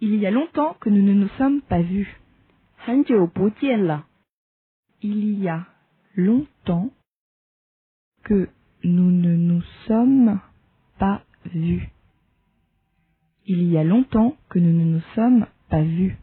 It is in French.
Il y a longtemps que nous ne nous sommes pas vus. Il y a longtemps que nous ne nous sommes pas vus. Il y a longtemps que nous ne nous sommes pas vus.